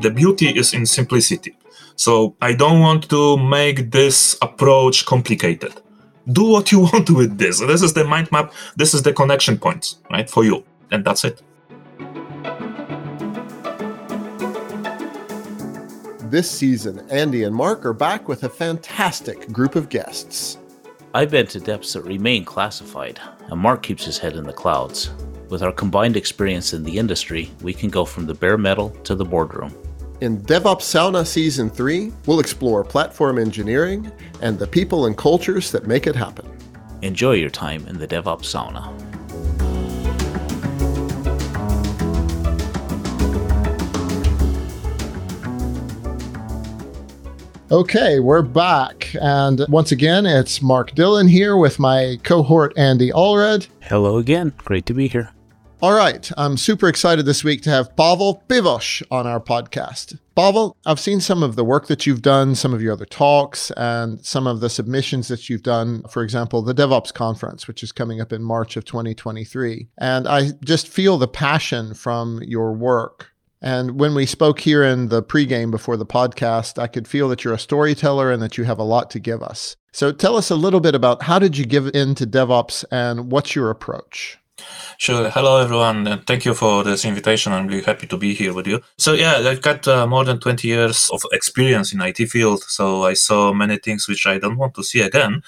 the beauty is in simplicity. So I don't want to make this approach complicated. Do what you want with this. This is the mind map. This is the connection points, right, for you, and that's it. This season, Andy and Marc are back with a fantastic group of guests. I've been to depths that remain classified, and Marc keeps his head in the clouds. With our combined experience in the industry, we can go from the bare metal to the boardroom. In DevOps Sauna Season 3, we'll explore platform engineering and the people and cultures that make it happen. Enjoy your time in the DevOps Sauna. Okay, we're back. And once again, it's Marc Dillon here with my cohort Andy Allred. Hello again. Great to be here. All right, I'm super excited this week to have Pavel Piwosz on our podcast. Pavel, I've seen some of the work that you've done, some of your other talks, and some of the submissions that you've done. For example, the DevOps conference, which is coming up in March of 2023. And I just feel the passion from your work and when we spoke here in the pregame before the podcast, I could feel that you're a storyteller and that you have a lot to give us. So tell us a little bit about how did you give into DevOps and what's your approach? Sure. Hello, everyone. And thank you for this invitation. I'm really happy to be here with you. So, yeah, I've got uh, more than 20 years of experience in IT field. So I saw many things which I don't want to see again.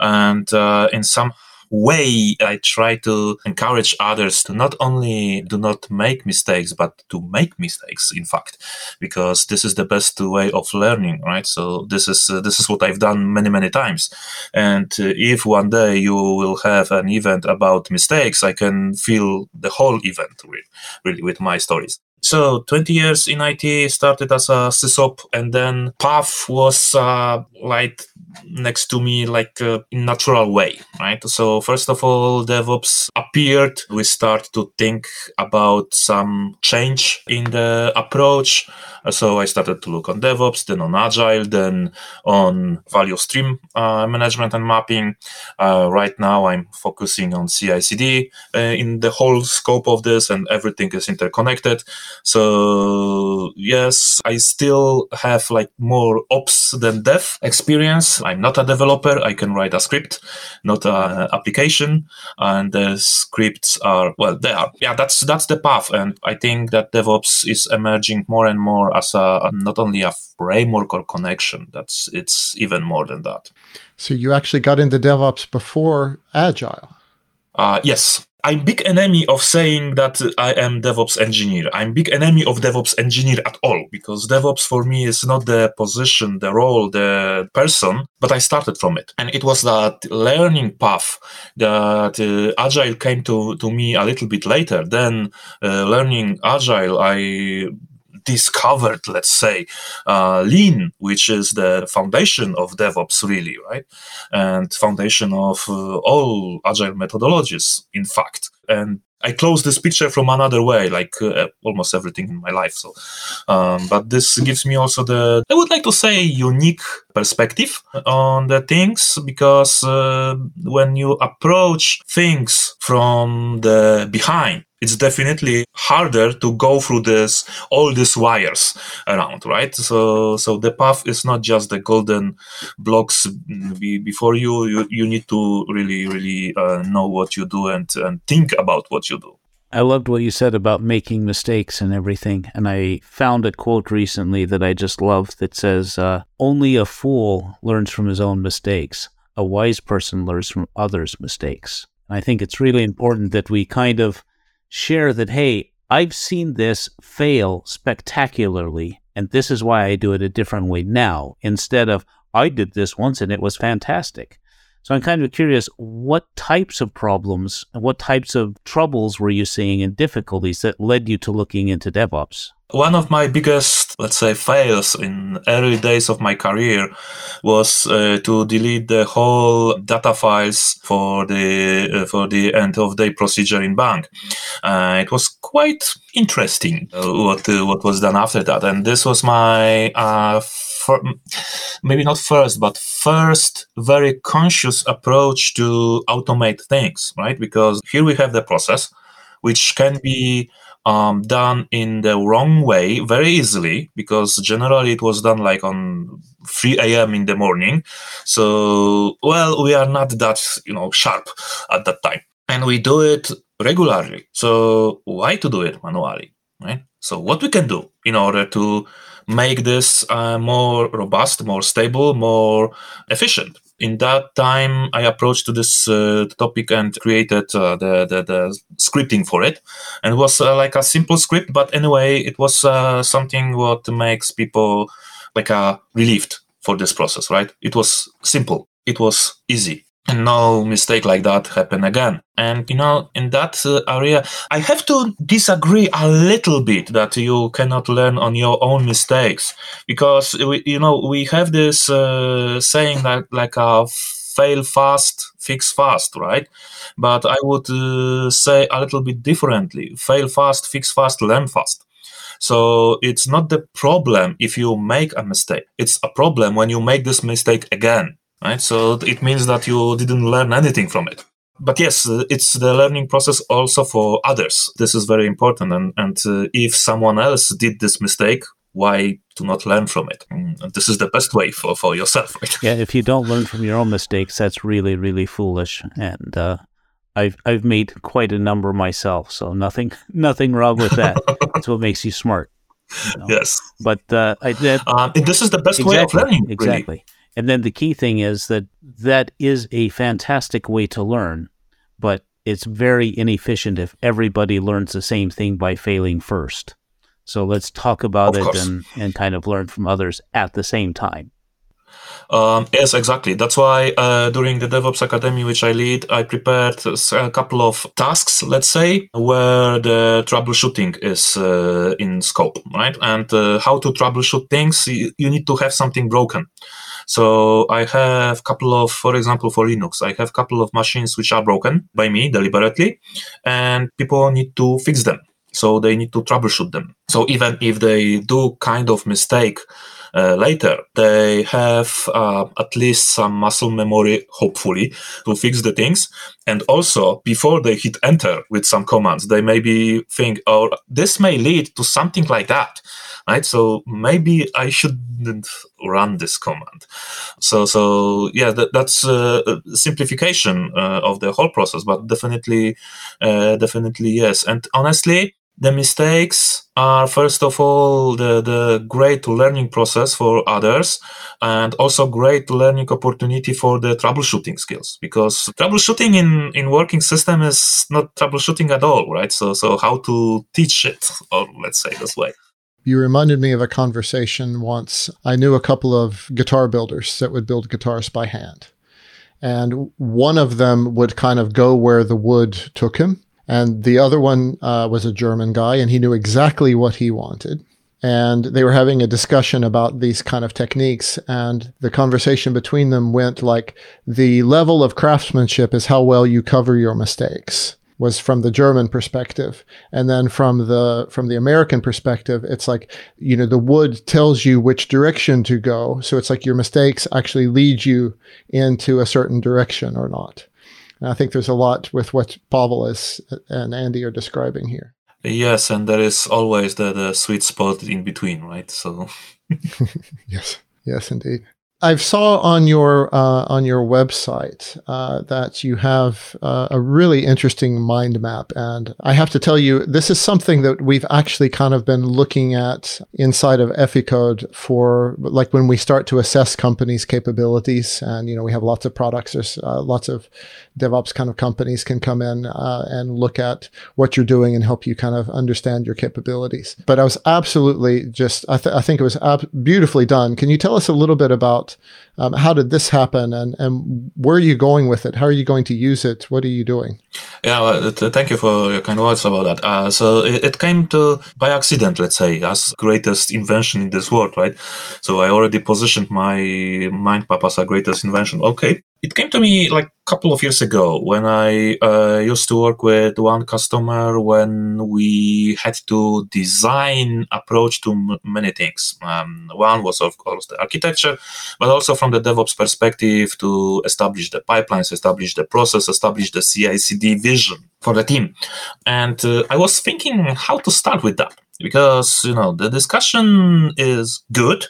And uh, in some way I try to encourage others to not only do not make mistakes, but to make mistakes, in fact, because this is the best way of learning, right? So this is uh, this is what I've done many many times, and uh, if one day you will have an event about mistakes, I can fill the whole event with really with my stories. So 20 years in IT started as a sysop and then path was uh, like next to me like uh, in natural way, right? So first of all, DevOps appeared. We start to think about some change in the approach. So I started to look on DevOps, then on Agile, then on value stream uh, management and mapping. Uh, right now, I'm focusing on CI/CD uh, in the whole scope of this, and everything is interconnected. So yes, I still have like more ops than dev experience. I'm not a developer. I can write a script, not an application, and the scripts are well, they are. Yeah, that's that's the path, and I think that DevOps is emerging more and more as a not only a framework or connection. That's it's even more than that. So you actually got into DevOps before Agile. Uh, yes, I'm big enemy of saying that I am DevOps engineer. I'm big enemy of DevOps engineer at all because DevOps for me is not the position, the role, the person, but I started from it. And it was that learning path that uh, Agile came to, to me a little bit later. Then uh, learning Agile, I discovered, let's say, uh, Lean, which is the foundation of DevOps, really, right? And foundation of uh, all agile methodologies, in fact. And I close this picture from another way, like uh, almost everything in my life. So, um, but this gives me also the, I would like to say, unique perspective on the things because uh, when you approach things from the behind, it's definitely harder to go through this all these wires around right so so the path is not just the golden blocks before you you, you need to really really uh, know what you do and and think about what you do I loved what you said about making mistakes and everything. And I found a quote recently that I just love that says, uh, Only a fool learns from his own mistakes. A wise person learns from others' mistakes. And I think it's really important that we kind of share that, hey, I've seen this fail spectacularly, and this is why I do it a different way now, instead of I did this once and it was fantastic. So I'm kind of curious what types of problems and what types of troubles were you seeing and difficulties that led you to looking into DevOps? One of my biggest, let's say, fails in early days of my career was uh, to delete the whole data files for the uh, for the end of day procedure in bank. Uh, it was quite interesting uh, what uh, what was done after that, and this was my uh, for, maybe not first, but first very conscious approach to automate things, right? Because here we have the process, which can be um, done in the wrong way very easily because generally it was done like on 3 a.m. in the morning. So, well, we are not that, you know, sharp at that time. And we do it regularly. So, why to do it manually, right? So, what we can do in order to make this uh, more robust, more stable, more efficient. In that time, I approached to this uh, topic and created uh, the, the, the scripting for it, and it was uh, like a simple script. But anyway, it was uh, something what makes people like a relieved for this process, right? It was simple, it was easy, and no mistake like that happen again. And you know, in that uh, area, I have to disagree a little bit that you cannot learn on your own mistakes because we, you know we have this uh, saying that like a fail fast, fix fast, right? But I would uh, say a little bit differently: fail fast, fix fast, learn fast. So it's not the problem if you make a mistake; it's a problem when you make this mistake again right? So it means that you didn't learn anything from it. But yes, uh, it's the learning process also for others. This is very important. And, and uh, if someone else did this mistake, why to not learn from it? And this is the best way for, for yourself, right? Yeah, if you don't learn from your own mistakes, that's really, really foolish. And uh, I've I've made quite a number myself, so nothing nothing wrong with that. that's what makes you smart. You know? Yes, but uh, I did. Um, this is the best exactly, way of learning. Exactly. Really. And then the key thing is that that is a fantastic way to learn, but it's very inefficient if everybody learns the same thing by failing first. So let's talk about it and, and kind of learn from others at the same time. Um, yes, exactly. That's why uh, during the DevOps Academy, which I lead, I prepared a couple of tasks, let's say, where the troubleshooting is uh, in scope, right? And uh, how to troubleshoot things, you, you need to have something broken. So I have a couple of, for example, for Linux, I have a couple of machines which are broken by me deliberately, and people need to fix them. So they need to troubleshoot them. So even if they do kind of mistake later, they have uh, at least some muscle memory, hopefully, to fix the things. And also, before they hit enter with some commands, they maybe think, oh, this may lead to something like that right? So maybe I shouldn't run this command. So, so yeah, that, that's a simplification uh, of the whole process, but definitely, uh, definitely yes. And honestly, the mistakes are first of all the, the great learning process for others and also great learning opportunity for the troubleshooting skills because troubleshooting in, in working system is not troubleshooting at all right so so how to teach it or let's say this way you reminded me of a conversation once. I knew a couple of guitar builders that would build guitars by hand. And one of them would kind of go where the wood took him. And the other one uh, was a German guy, and he knew exactly what he wanted. And they were having a discussion about these kind of techniques. And the conversation between them went like the level of craftsmanship is how well you cover your mistakes was from the German perspective. And then from the from the American perspective, it's like, you know, the wood tells you which direction to go. So it's like your mistakes actually lead you into a certain direction or not. And I think there's a lot with what Pavel is and Andy are describing here. Yes, and there is always the, the sweet spot in between, right? So yes, yes, indeed. I saw on your uh, on your website uh, that you have uh, a really interesting mind map, and I have to tell you, this is something that we've actually kind of been looking at inside of Eficode for, like when we start to assess companies' capabilities, and you know we have lots of products. There's uh, lots of DevOps kind of companies can come in uh, and look at what you're doing and help you kind of understand your capabilities. But I was absolutely just, I, th- I think it was ab- beautifully done. Can you tell us a little bit about um, how did this happen and, and where are you going with it? How are you going to use it? What are you doing? Yeah, well, thank you for your kind words about that. Uh, so it, it, came to by accident, let's say, as greatest invention in this world, right? So I already positioned my mind map as a greatest invention. Okay, it came to me like a couple of years ago when I uh, used to work with one customer when we had to design approach to m- many things. Um, one was of course the architecture, but also from the DevOps perspective to establish the pipelines, establish the process, establish the CI/CD vision for the team. And uh, I was thinking how to start with that because you know the discussion is good.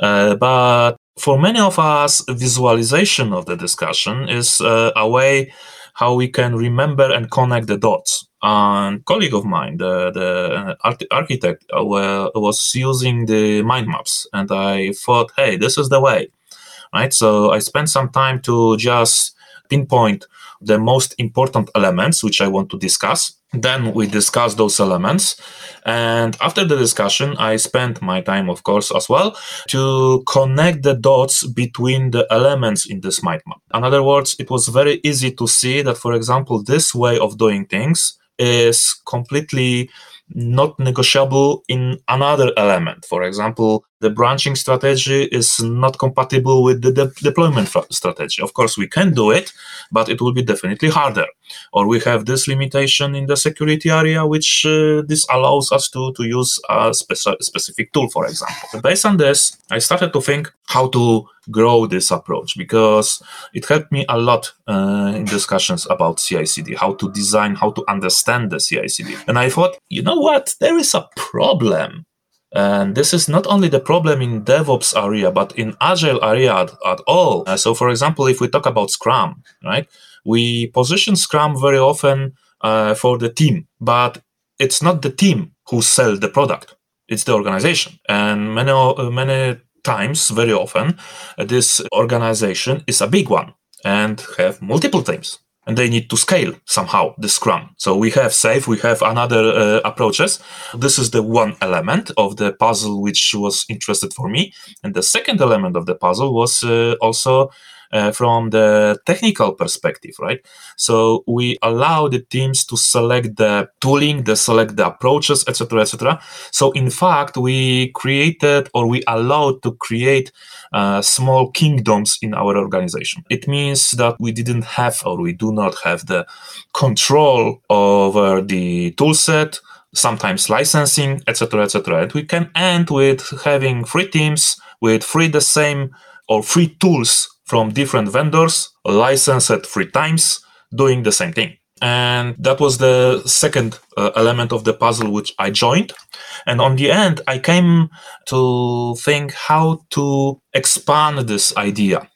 Uh, but for many of us, visualization of the discussion is uh, a way how we can remember and connect the dots. A colleague of mine, the, the architect, uh, was using the mind maps, and I thought, hey, this is the way, right? So I spent some time to just pinpoint the most important elements which I want to discuss. Then we discuss those elements. And after the discussion, I spent my time, of course, as well to connect the dots between the elements in this mind map. In other words, it was very easy to see that, for example, this way of doing things is completely not negotiable in another element. For example, the branching strategy is not compatible with the de- deployment strategy. Of course, we can do it, but it will be definitely harder. Or we have this limitation in the security area, which uh, this allows us to, to use a speci- specific tool, for example. Based on this, I started to think how to grow this approach because it helped me a lot uh, in discussions about CI/CD, how to design, how to understand the CI/CD. And I thought, you know what, there is a problem and this is not only the problem in DevOps area, but in Agile area at, at all. Uh, so, for example, if we talk about Scrum, right, we position Scrum very often uh, for the team, but it's not the team who sell the product; it's the organization. And many uh, many times, very often, uh, this organization is a big one and have multiple teams and they need to scale somehow the scrum. So we have SAFe, we have another uh, approaches. This is the one element of the puzzle which was interested for me. And the second element of the puzzle was uh, also uh, from the technical perspective, right? So we allow the teams to select the tooling, they select the approaches, etc., etc. So in fact, we created or we allowed to create uh, small kingdoms in our organization. It means that we didn't have or we do not have the control over the toolset, sometimes licensing, etc., etc. And we can end with having three teams with three the same or three tools from different vendors, licensed three times, doing the same thing. And that was the second uh, element of the puzzle which I joined. And on the end, I came to think how to expand this idea.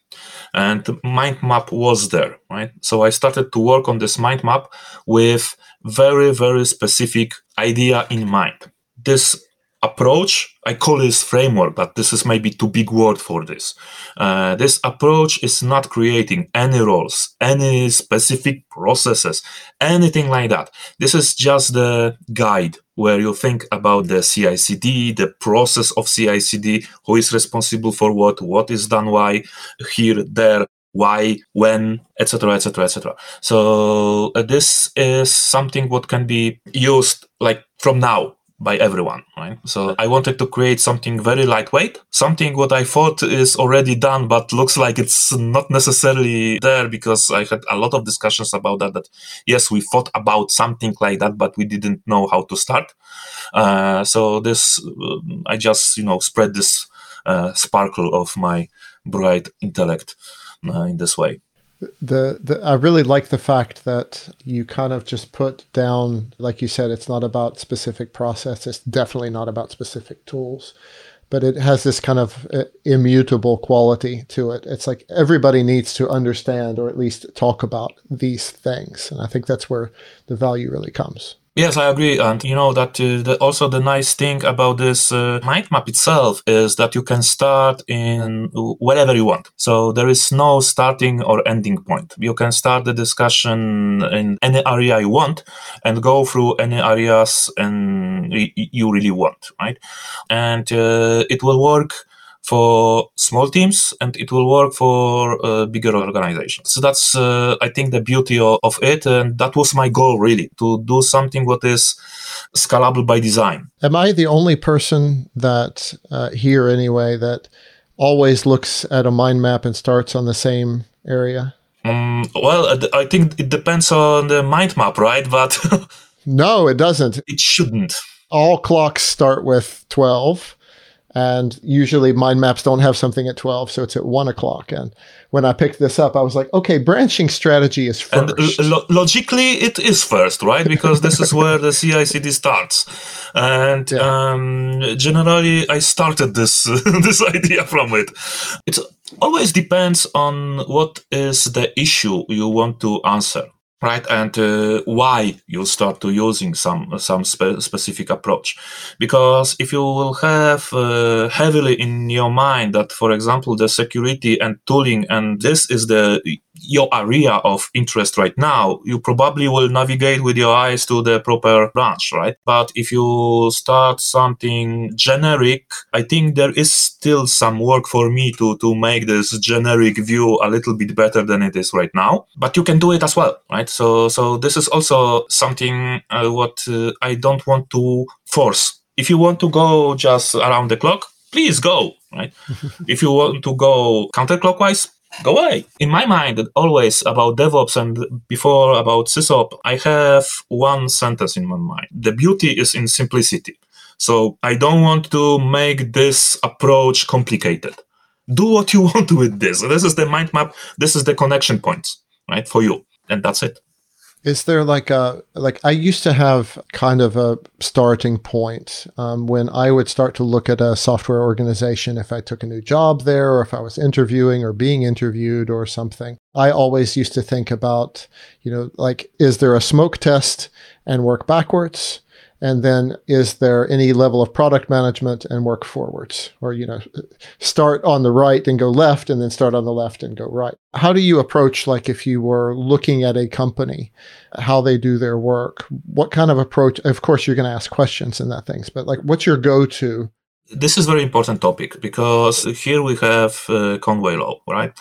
And the mind map was there, right? So I started to work on this mind map with very, very specific idea in mind. This approach i call this framework but this is maybe too big word for this uh, this approach is not creating any roles any specific processes anything like that this is just the guide where you think about the CI/CD, the process of CI/CD, who is responsible for what, what is done why, here, there, why, when, etc., etc., etc. So uh, this is something what can be used like from now by everyone, right? So I wanted to create something very lightweight, something what I thought is already done, but looks like it's not necessarily there because I had a lot of discussions about that. That yes, we thought about something like that, but we didn't know how to start. Uh, so this, uh, I just you know spread this uh, sparkle of my bright intellect uh, in this way the, the I really like the fact that you kind of just put down, like you said, it's not about specific process. It's definitely not about specific tools, but it has this kind of uh, immutable quality to it. It's like everybody needs to understand or at least talk about these things, and I think that's where the value really comes. Yes, I agree. And you know that uh, the, also the nice thing about this uh, mind map itself is that you can start in whatever you want. So there is no starting or ending point. You can start the discussion in any area you want and go through any areas and you really want, right? And uh, it will work for small teams and it will work for uh, bigger organizations. So that's, uh, I think, the beauty of, of, it. And that was my goal, really, to do something what is scalable by design. Am I the only person that, uh, here anyway, that always looks at a mind map and starts on the same area? Um, well, I think it depends on the mind map, right? But no, it doesn't. It shouldn't. All clocks start with 12 and usually mind maps don't have something at 12 so it's at 1 o'clock. And when i picked this up i was like okay branching strategy is first and lo- logically it is first right? Because this is where the cicd starts. And yeah. um, generally i started this this idea from it. It always depends on what is the issue you want to answer right? And uh, why you start to using some some spe- specific approach. Because if you will have uh, heavily in your mind that for example the security and tooling and this is the your area of interest right now, you probably will navigate with your eyes to the proper branch, right? But if you start something generic, I think there is still some work for me to, to make this generic view a little bit better than it is right now. But you can do it as well, right? So, so this is also something uh, what uh, I don't want to force. If you want to go just around the clock, please go, right? if you want to go counterclockwise, go away. In my mind, always about DevOps and before about SysOp, I have one sentence in my mind. The beauty is in simplicity. So I don't want to make this approach complicated. Do what you want with this. This is the mind map. This is the connection points, right, for you. And that's it. Is there like a like I used to have kind of a starting point um, when I would start to look at a software organization if I took a new job there or if I was interviewing or being interviewed or something. I always used to think about you know like is there a smoke test and work backwards and then is there any level of product management and work forwards? Or you know start on the right and go left and then start on the left and go right. How do you approach like if you were looking at a company how they do their work? What kind of approach of course you're going to ask questions and that things but like what's your go-to this is very important topic because here we have uh, Conway law, right?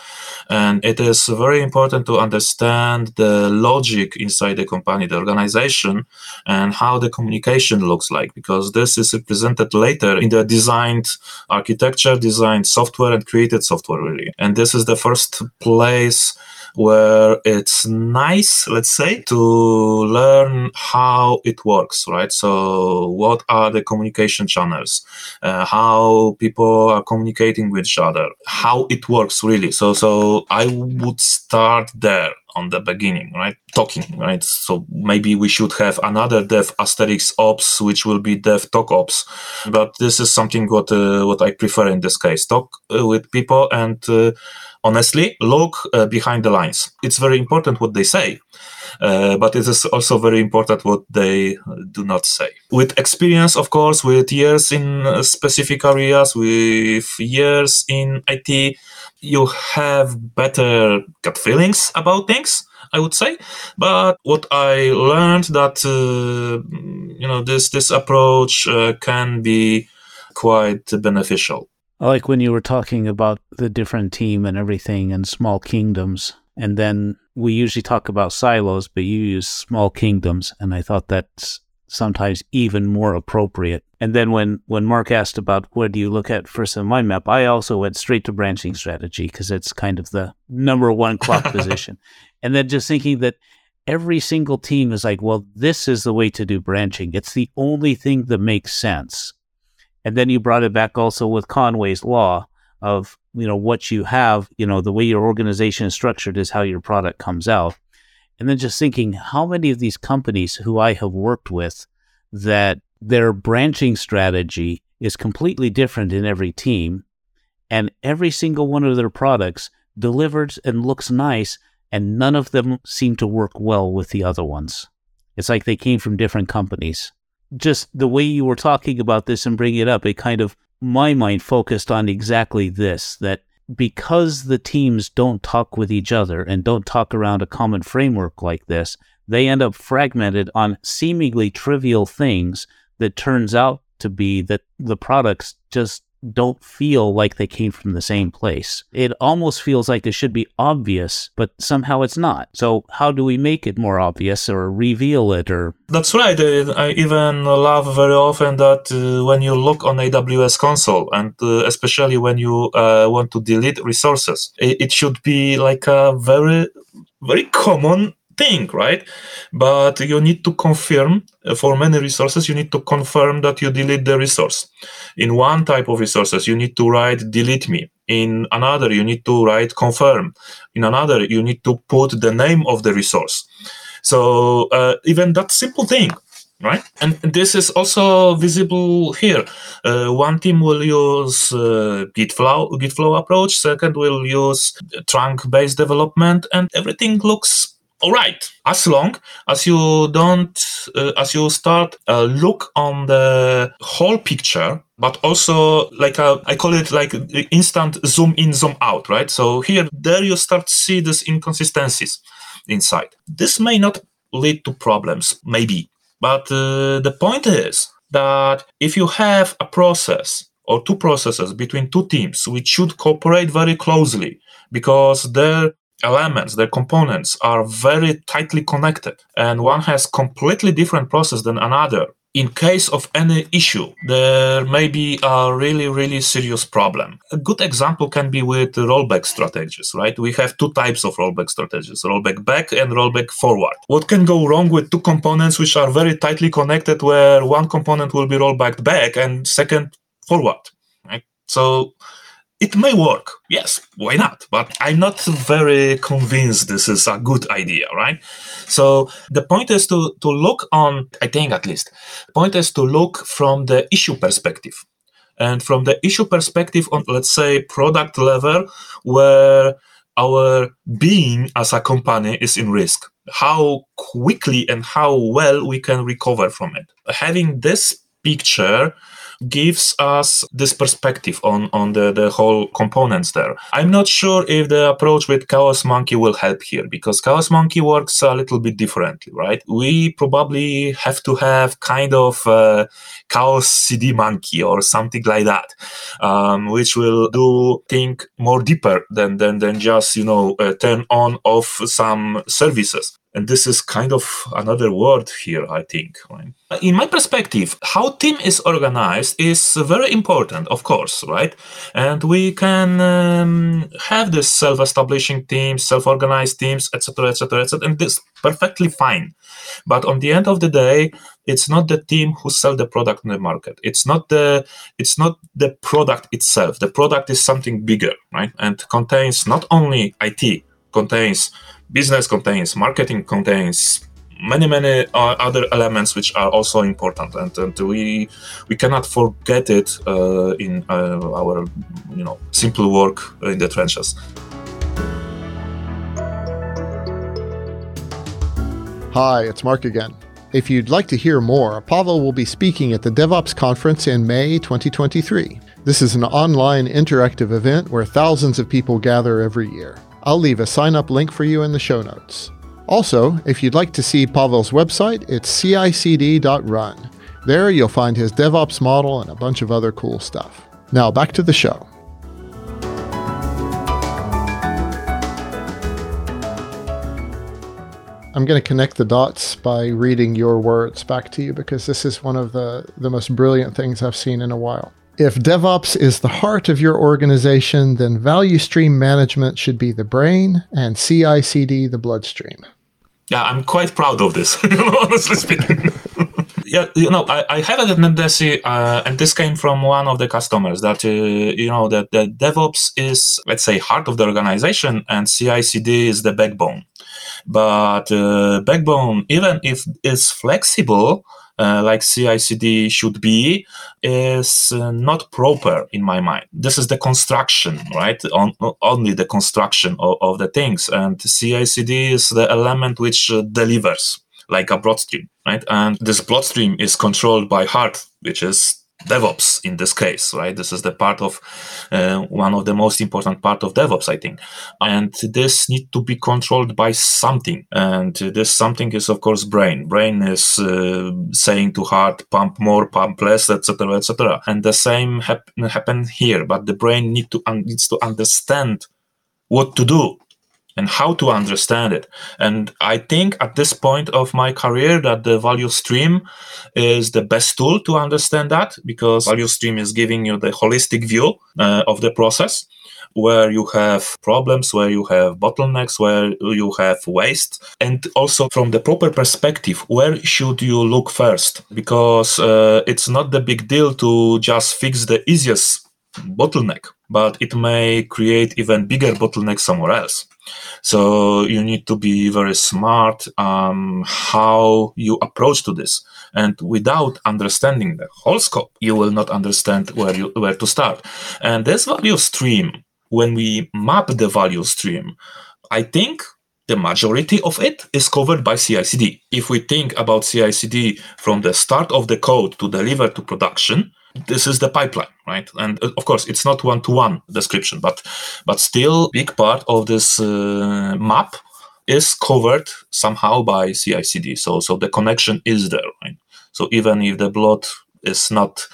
And it is very important to understand the logic inside the company, the organization, and how the communication looks like, because this is represented later in the designed architecture, designed software, and created software, really. And this is the first place where it's nice, let's say, to learn how it works, right? So, what are the communication channels? Uh, how people are communicating with each other? How it works really? So, so I would start there on the beginning, right? Talking, right? So maybe we should have another dev asterisk ops, which will be dev talk ops. But this is something what uh, what I prefer in this case. Talk uh, with people and uh, honestly look uh, behind the lines. It's very important what they say. Uh, but it is also very important what they do not say. With experience, of course, with years in uh, specific areas, with years in IT, you have better gut feelings about things. I would say, but what I learned that uh, you know this this approach uh, can be quite beneficial. I like when you were talking about the different team and everything and small kingdoms. And then we usually talk about silos, but you use small kingdoms. And I thought that's sometimes even more appropriate. And then when, when Marc asked about what do you look at first in mind map, I also went straight to branching strategy because it's kind of the number one clock position. And then just thinking that every single team is like, well, this is the way to do branching. It's the only thing that makes sense. And then you brought it back also with Conway's law of, you know, what you have, you know, the way your organization is structured is how your product comes out. And then just thinking how many of these companies who I have worked with that their branching strategy is completely different in every team and every single one of their products delivers and looks nice and none of them seem to work well with the other ones. It's like they came from different companies just the way you were talking about this and bringing it up, it kind of, my mind focused on exactly this that because the teams don't talk with each other and don't talk around a common framework like this, they end up fragmented on seemingly trivial things that turns out to be that the products just don't feel like they came from the same place. It almost feels like it should be obvious, but somehow it's not. So, how do we make it more obvious or reveal it or That's right. Uh, I even love very often that uh, when you look on AWS console and uh, especially when you uh, want to delete resources, it, it should be like a very very common thing, right? But you need to confirm uh, for many resources, you need to confirm that you delete the resource. In one type of resources, you need to write delete me. In another, you need to write confirm. In another, you need to put the name of the resource. So uh, even that simple thing, right? And this is also visible here. Uh, one team will use uh, Git flow, Git flow approach. Second will use trunk-based development, and everything looks all right. As long as you don't uh, as you start uh, look on the whole picture but also like a, I call it like instant zoom in zoom out right? So here there you start see these inconsistencies inside. This may not lead to problems maybe but uh, the point is that if you have a process or two processes between two teams which should cooperate very closely because their elements, their components are very tightly connected, and one has completely different process than another. In case of any issue, there may be a really, really serious problem. A good example can be with rollback strategies, right? We have two types of rollback strategies rollback back and rollback forward. What can go wrong with two components which are very tightly connected, where one component will be rollback back and second forward, right? So it may work. Yes, why not? But I'm not very convinced this is a good idea, right? So the point is to, to look on, I think at least, point is to look from the issue perspective. And from the issue perspective on, let's say, product level, where our being as a company is in risk, how quickly and how well we can recover from it. Having this picture gives us this perspective on, on the, the whole components there. I'm not sure if the approach with Chaos Monkey will help here because Chaos Monkey works a little bit differently, right? We probably have to have kind of uh, Chaos CD Monkey or something like that, um, which will do think more deeper than, than, than just, you know, uh, turn on off some services and this is kind of another word here i think in my perspective how team is organized is very important of course right? And we can um, have this self-establishing teams self-organized teams etc etc etc and this perfectly fine. But on the end of the day it's not the team who sell the product in the market. It's not the it's not the product itself. The product is something bigger right? And contains not only it contains business contains marketing contains many many uh, other elements which are also important. And, and we we cannot forget it uh, in uh, our you know simple work in the trenches. Hi it's mark again. If you'd like to hear more pavel will be speaking at the devops conference in may 2023 this is an online interactive event where thousands of people gather every year I'll leave a sign up link for you in the show notes. Also, if you'd like to see Pavel's website, it's cicd.run. There you'll find his DevOps model and a bunch of other cool stuff. Now back to the show. I'm going to connect the dots by reading your words back to you because this is one of the, the most brilliant things I've seen in a while. If DevOps is the heart of your organization, then value stream management should be the brain and CI CD the bloodstream. Yeah, I'm quite proud of this, honestly speaking. yeah, you know, I, I have a tendency, uh, and this came from one of the customers that uh, you know that the DevOps is, let's say, heart of the organization, and CI/CD is the backbone. But uh, backbone, even if it's flexible, uh, like CI/CD should be is uh, not proper in my mind. This is the construction, right? On, only the construction of, of, the things, and CI/CD is the element which uh, delivers, like a bloodstream, right? And this bloodstream is controlled by heart, which is DevOps in this case, right? This is the part of uh, one of the most important part of DevOps, I think. And this need to be controlled by something. And this something is, of course, brain. Brain is uh, saying to heart, pump more, pump less, etc., etc. And the same hap- happen here, but the brain need to un- needs to understand what to do and how to understand it. And I think at this point of my career that the value stream is the best tool to understand that because value stream is giving you the holistic view uh, of the process where you have problems, where you have bottlenecks, where you have waste, and also from the proper perspective, where should you look first? Because uh, it's not the big deal to just fix the easiest bottleneck, but it may create even bigger bottleneck somewhere else. So you need to be very smart um, how you approach to this. And without understanding the whole scope, you will not understand where you where to start. And this value stream, when we map the value stream, I think the majority of it is covered by CI/CD. If we think about CI/CD from the start of the code to deliver to production, this is the pipeline right and uh, of course it's not one-to-one description but but still big part of this uh, map is covered somehow by CI/CD. So so the connection is there, right? So even if the blood is not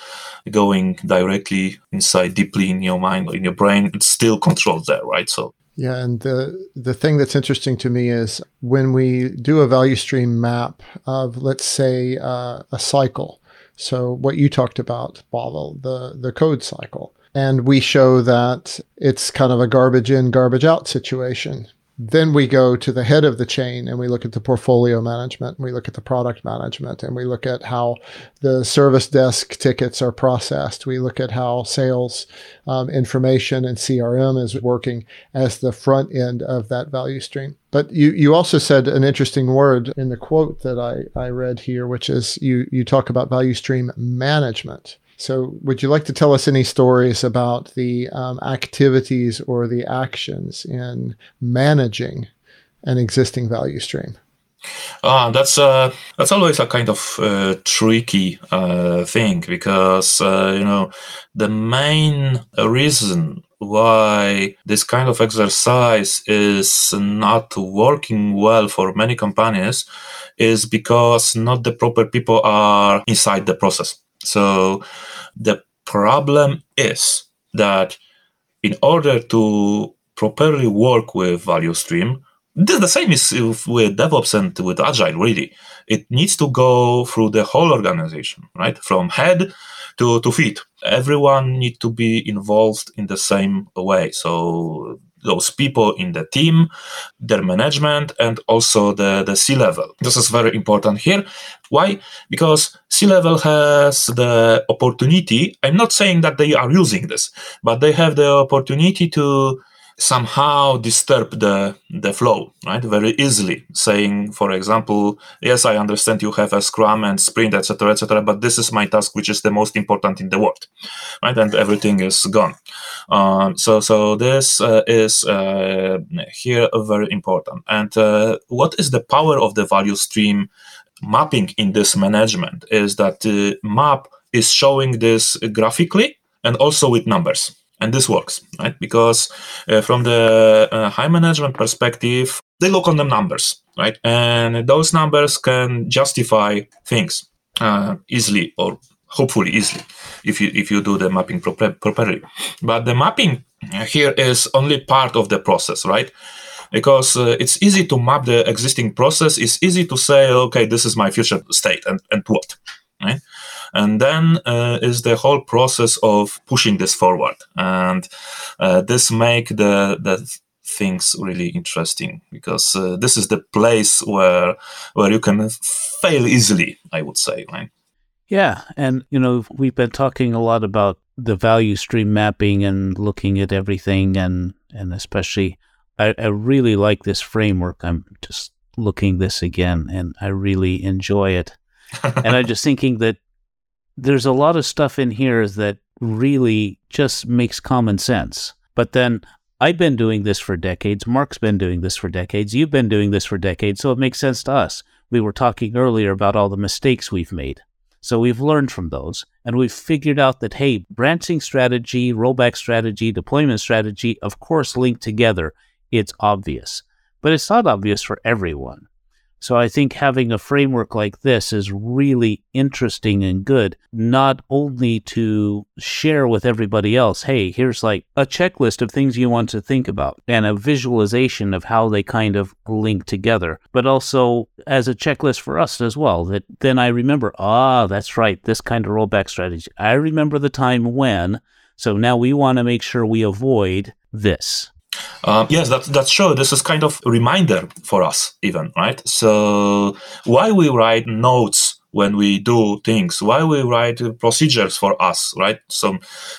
going directly inside deeply in your mind or in your brain, it's still controlled there, right? So yeah, and the the thing that's interesting to me is when we do a value stream map of let's say uh, a cycle so what you talked about, Pavel, the, the code cycle. And we show that it's kind of a garbage in, garbage out situation. Then we go to the head of the chain and we look at the portfolio management, and we look at the product management, and we look at how the service desk tickets are processed. We look at how sales um, information and CRM is working as the front end of that value stream. But you, you also said an interesting word in the quote that I, I read here, which is you, you talk about value stream management. So, would you like to tell us any stories about the um, activities or the actions in managing an existing value stream? Ah, that's uh, that's always a kind of uh, tricky uh, thing because uh, you know the main reason why this kind of exercise is not working well for many companies is because not the proper people are inside the process. So the problem is that in order to properly work with value stream, the same is with DevOps and with Agile, really. It needs to go through the whole organization, right? From head to, to feet. Everyone need to be involved in the same way. So those people in the team, their management, and also the, the C level. This is very important here. Why? Because C level has the opportunity. I'm not saying that they are using this, but they have the opportunity to somehow disturb the the flow right very easily. Saying for example yes i understand you have a scrum and sprint etc etc but this is my task which is the most important in the world right and everything is gone. Um, so so this uh, is uh, here very important. And uh, what is the power of the value stream mapping in this management is that the map is showing this graphically and also with numbers and this works right? Because uh, from the uh, high management perspective they look on the numbers right? And those numbers can justify things uh, easily or hopefully easily if you if you do the mapping properly. But the mapping here is only part of the process right? Because uh, it's easy to map the existing process. It's easy to say okay this is my future state and, and what right and then uh, is the whole process of pushing this forward. And uh, this make the the things really interesting because uh, this is the place where where you can fail easily i would say right? Yeah and you know we've been talking a lot about the value stream mapping and looking at everything and and especially I, I really like this framework. I'm just looking this again and i really enjoy it. And i'm just thinking that there's a lot of stuff in here that really just makes common sense. But then I've been doing this for decades. Marc's been doing this for decades. You've been doing this for decades. So it makes sense to us. We were talking earlier about all the mistakes we've made. So we've learned from those and we've figured out that, hey, branching strategy, rollback strategy, deployment strategy, of course, link together. It's obvious, but it's not obvious for everyone. So I think having a framework like this is really interesting and good, not only to share with everybody else, hey, here's like a checklist of things you want to think about and a visualization of how they kind of link together, but also as a checklist for us as well. That then I remember, ah, that's right, this kind of rollback strategy. I remember the time when. So now we want to make sure we avoid this. Um, yes, that's that's true. This is kind of a reminder for us, even right. So why we write notes when we do things? Why we write procedures for us, right? So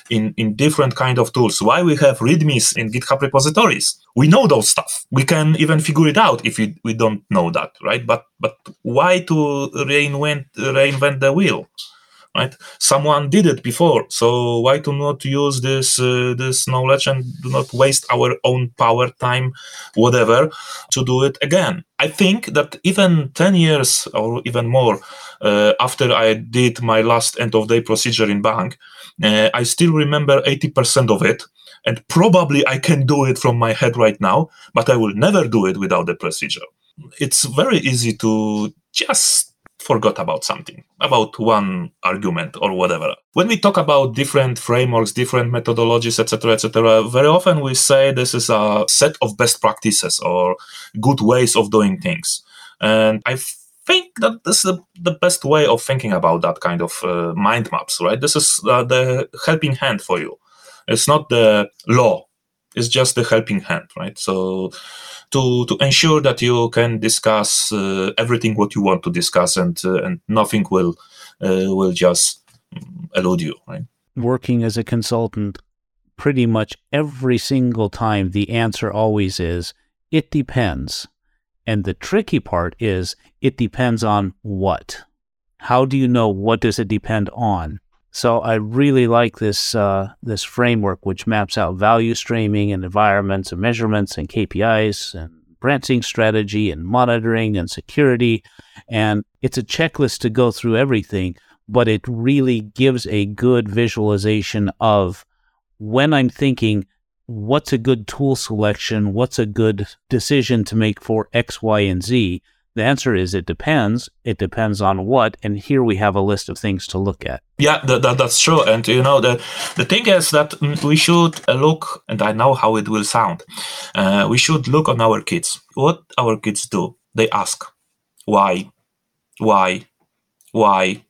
in in different kind of tools. Why we have readmes in GitHub repositories? We know those stuff. We can even figure it out if we, we don't know that, right? But but why to reinvent reinvent the wheel? Right? Someone did it before, so why to not use this uh, this knowledge and do not waste our own power, time, whatever, to do it again? I think that even ten years or even more uh, after I did my last end of day procedure in bank, uh, I still remember eighty percent of it. And probably I can do it from my head right now, but I will never do it without the procedure. It's very easy to just forgot about something, about one argument or whatever. When we talk about different frameworks, different methodologies, etc., etc., very often we say this is a set of best practices or good ways of doing things. And I think that this is the, best way of thinking about that kind of uh, mind maps, right? This is uh, the helping hand for you. It's not the law. It's just the helping hand, right? So to to ensure that you can discuss uh, everything what you want to discuss and uh, and nothing will uh, will just elude you right? Working as a consultant pretty much every single time the answer always is it depends. And the tricky part is it depends on what? How do you know what does it depend on so I really like this uh, this framework, which maps out value streaming and environments and measurements and KPIs and branching strategy and monitoring and security. And it's a checklist to go through everything, but it really gives a good visualization of when I'm thinking, what's a good tool selection? What's a good decision to make for X, Y, and Z? The answer is it depends. It depends on what. And here we have a list of things to look at. Yeah, that, that, that's true. And you know, the the thing is that mm, we should look, and I know how it will sound. Uh, we should look on our kids. What our kids do? They ask, why, why, why,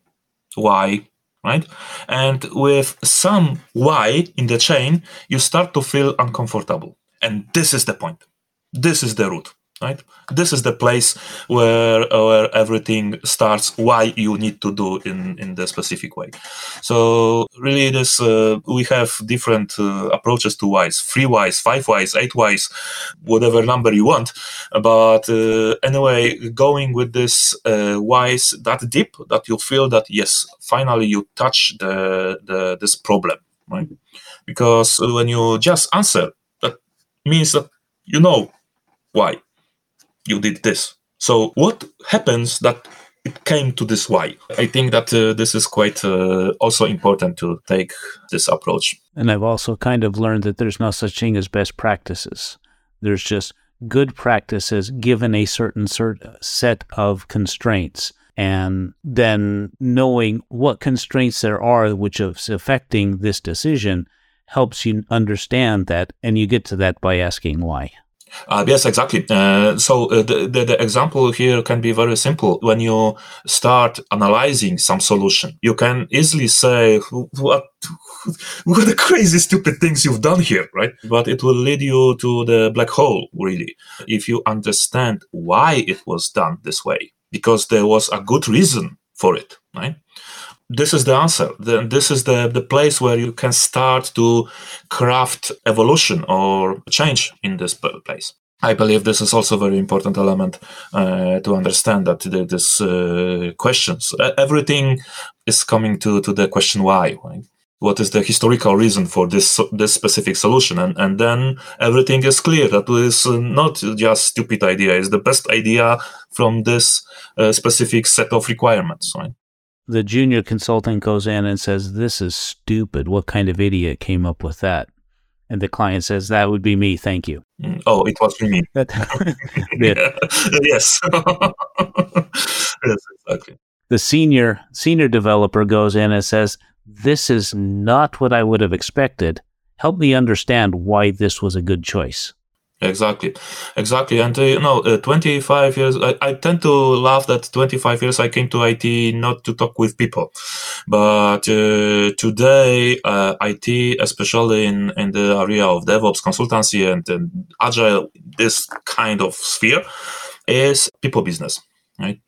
why, right? And with some why in the chain, you start to feel uncomfortable. And this is the point. This is the root right? This is the place where where everything starts why you need to do in in the specific way. So really this uh, we have different uh, approaches to whys three whys five whys eight whys whatever number you want. But uh, anyway going with this uh, whys that deep that you feel that yes finally you touch the, the this problem right? Because when you just answer that means that you know why you did this. So what happens that it came to this why? I think that uh, this is quite uh, also important to take this approach. And I've also kind of learned that there's no such thing as best practices. There's just good practices given a certain cert- set of constraints and then knowing what constraints there are which is affecting this decision helps you understand that and you get to that by asking why uh, yes, exactly. Uh, so uh, the, the, the example here can be very simple. When you start analyzing some solution, you can easily say, "What, what the crazy stupid things you've done here?" Right? But it will lead you to the black hole, really, if you understand why it was done this way, because there was a good reason for it. Right? This is the answer. Then this is the, the place where you can start to craft evolution or change in this place. I believe this is also a very important element uh, to understand that the, this uh, questions everything is coming to, to the question why. Right? What is the historical reason for this this specific solution, and and then everything is clear. That is not just stupid idea; it's the best idea from this uh, specific set of requirements. Right? The junior consultant goes in and says, This is stupid. What kind of idiot came up with that? And the client says, That would be me. Thank you. Mm, oh, it was me. yes. yes, exactly. The senior senior developer goes in and says, This is not what I would have expected. Help me understand why this was a good choice. Exactly, exactly. And uh, you know, uh, 25 years, I, I, tend to laugh that 25 years I came to IT not to talk with people. But uh, today, uh, IT, especially in, in the area of DevOps consultancy and, and agile, this kind of sphere is people business, right?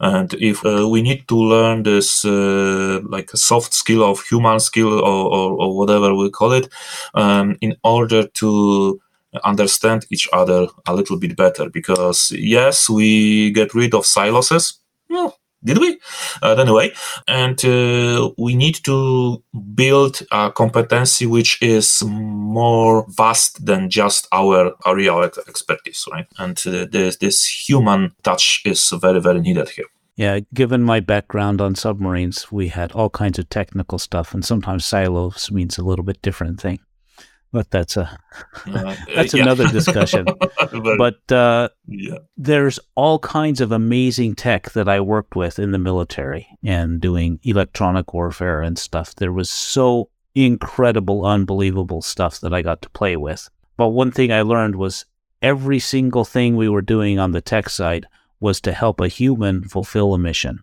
And if uh, we need to learn this, uh, like a soft skill of human skill or, or, or whatever we call it, um, in order to understand each other a little bit better because yes we get rid of silos well, did we? Uh, anyway and uh, we need to build a competency which is more vast than just our area of expertise right? And uh, this, this human touch is very very needed here. Yeah, given my background on submarines, we had all kinds of technical stuff, and sometimes silos means a little bit different thing but that's a uh, that's yeah. another discussion. but uh, yeah. there's all kinds of amazing tech that I worked with in the military and doing electronic warfare and stuff. There was so incredible, unbelievable stuff that I got to play with. But one thing I learned was every single thing we were doing on the tech side was to help a human fulfill a mission.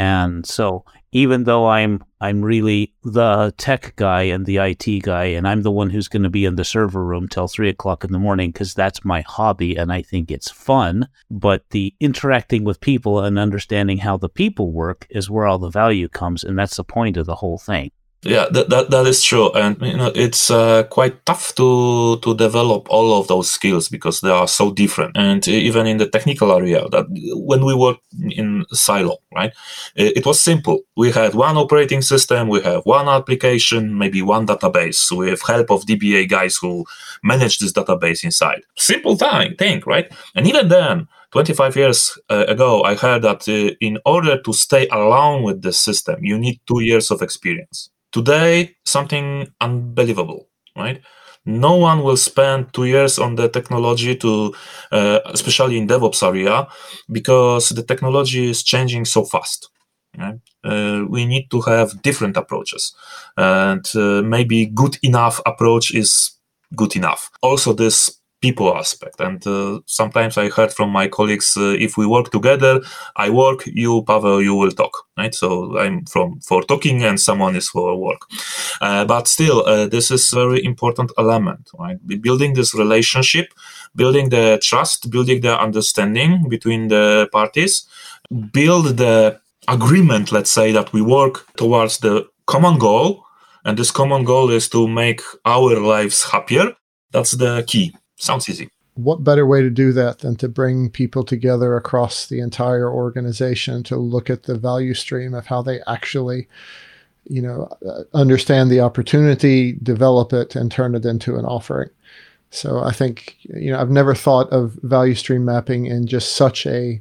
And so even though I'm I'm really the tech guy and the IT guy, and I'm the one who's going to be in the server room till three o'clock in the morning because that's my hobby and I think it's fun. But the interacting with people and understanding how the people work is where all the value comes, and that's the point of the whole thing. Yeah, that, that, that is true. And, you know, it's uh, quite tough to, to develop all of those skills because they are so different. And even in the technical area that when we work in silo, right, it, it was simple. We had one operating system, we have one application, maybe one database with help of DBA guys who manage this database inside. Simple thing, thing, right? And even then, 25 years uh, ago, I heard that uh, in order to stay alone with the system, you need two years of experience. Today, something unbelievable, right? No one will spend two years on the technology to, uh, especially in DevOps area, because the technology is changing so fast. Right? Uh, we need to have different approaches, and uh, maybe good enough approach is good enough. Also, this people aspect. And uh, sometimes I heard from my colleagues, uh, if we work together, I work, you, Pavel, you will talk, right? So I'm from for talking and someone is for work. Uh, but still, uh, this is very important element, right? Building this relationship, building the trust, building the understanding between the parties, build the agreement, let's say, that we work towards the common goal. And this common goal is to make our lives happier. That's the key sounds easy. What better way to do that than to bring people together across the entire organization to look at the value stream of how they actually, you know, uh, understand the opportunity, develop it, and turn it into an offering. So I think, you know, I've never thought of value stream mapping in just such a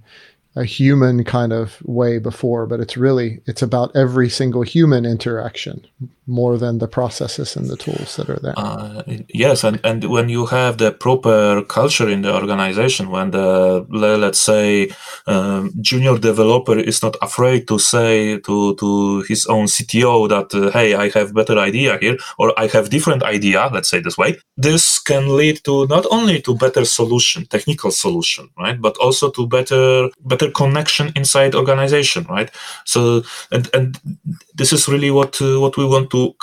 a human kind of way before, but it's really it's about every single human interaction more than the processes and the tools that are there. Uh, yes, and, and when you have the proper culture in the organization, when the let's say um, junior developer is not afraid to say to to his own CTO that uh, hey, I have better idea here, or I have different idea, let's say this way, this can lead to not only to better solution, technical solution, right, but also to better better connection inside organization, right? So and and this is really what uh, what we want to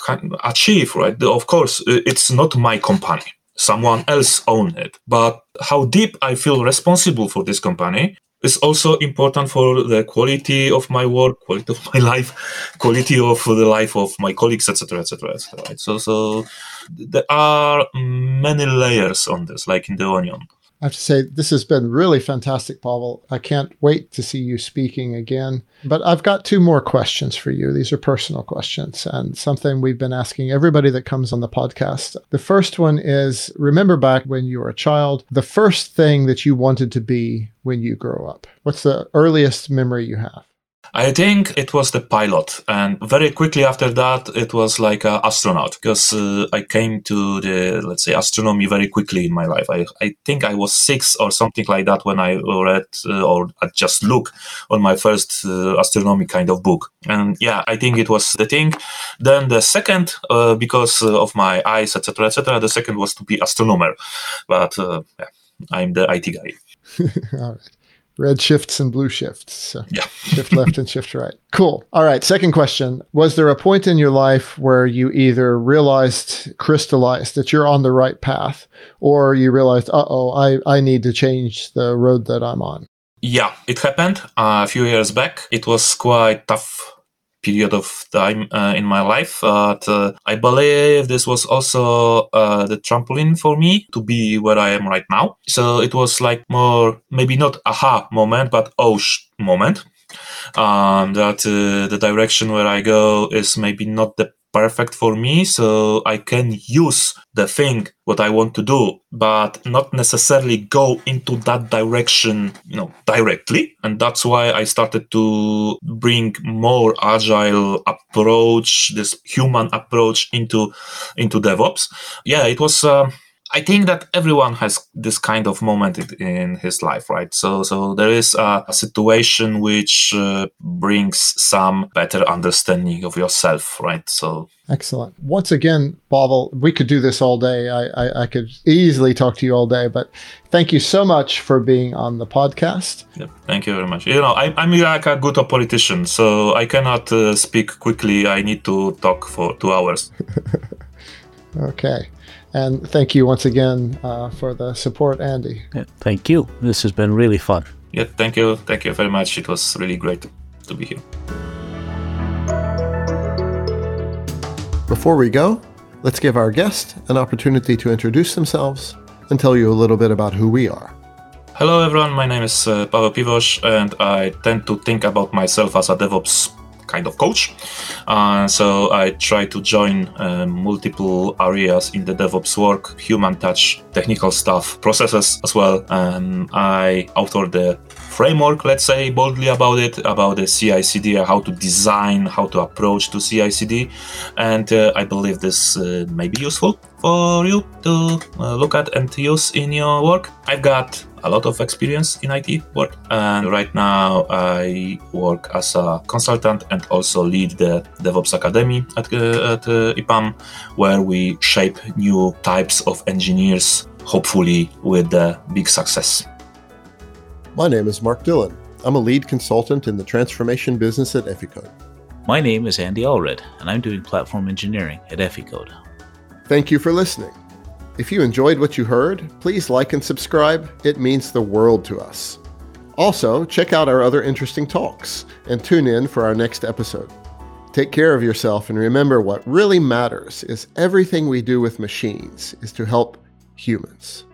achieve, right? Of course, it's not my company. Someone else own it. But how deep I feel responsible for this company is also important for the quality of my work, quality of my life, quality of the life of my colleagues, etc., etc., etc. Right? So, so there are many layers on this, like in the onion. I have to say, this has been really fantastic, Pavel. I can't wait to see you speaking again. But I've got two more questions for you. These are personal questions and something we've been asking everybody that comes on the podcast. The first one is Remember back when you were a child, the first thing that you wanted to be when you grow up? What's the earliest memory you have? I think it was the pilot, and very quickly after that, it was like an astronaut because uh, I came to the let's say astronomy very quickly in my life. I, I think I was six or something like that when I read uh, or I just look on my first uh, astronomy kind of book, and yeah, I think it was the thing. Then the second, uh, because of my eyes, etc., etc., the second was to be astronomer, but uh, yeah, I'm the IT guy. All right red shifts and blue shifts. So yeah. shift left and shift right. Cool. All right. Second question. Was there a point in your life where you either realized, crystallized that you're on the right path, or you realized, uh oh, I, I need to change the road that I'm on? Yeah, it happened uh, a few years back. It was quite tough period of time uh, in my life. But uh, I believe this was also uh, the trampoline for me to be where I am right now. So it was like more, maybe not aha moment, but oh moment. Um, that uh, the direction where I go is maybe not the perfect for me so i can use the thing what i want to do but not necessarily go into that direction you know directly. And that's why i started to bring more agile approach this human approach into into devops. Yeah it was uh, I think that everyone has this kind of moment in his life, right? So, so there is a, a situation which uh, brings some better understanding of yourself, right? So, excellent. Once again, Pavel, we could do this all day. I, I, I, could easily talk to you all day, but thank you so much for being on the podcast. Yep, thank you very much. You know, I, am like a good politician, so I cannot uh, speak quickly. I need to talk for two hours. okay. And thank you once again uh, for the support, Andy. Yeah, thank you. This has been really fun. Yeah, thank you. Thank you very much. It was really great to be here. Before we go, let's give our guest an opportunity to introduce themselves and tell you a little bit about who we are. Hello, everyone. My name is uh, Pavel Piwosz, and I tend to think about myself as a DevOps kind of coach. Uh, so I try to join uh, multiple areas in the DevOps work, human touch, technical stuff, processes as well. Um, I author the framework, let's say boldly about it, about the CI/CD, how to design, how to approach to CI/CD, and uh, I believe this uh, may be useful for you to uh, look at and use in your work. I've got a lot of experience in IT work, and right now I work as a consultant and also lead the DevOps Academy at, uh, at uh, EPAM, where we shape new types of engineers, hopefully with a big success. My name is Marc Dillon. I'm a lead consultant in the transformation business at Eficode. My name is Andy Allred, and I'm doing platform engineering at Eficode. Thank you for listening. If you enjoyed what you heard, please like and subscribe. It means the world to us. Also, check out our other interesting talks and tune in for our next episode. Take care of yourself and remember what really matters is everything we do with machines is to help humans.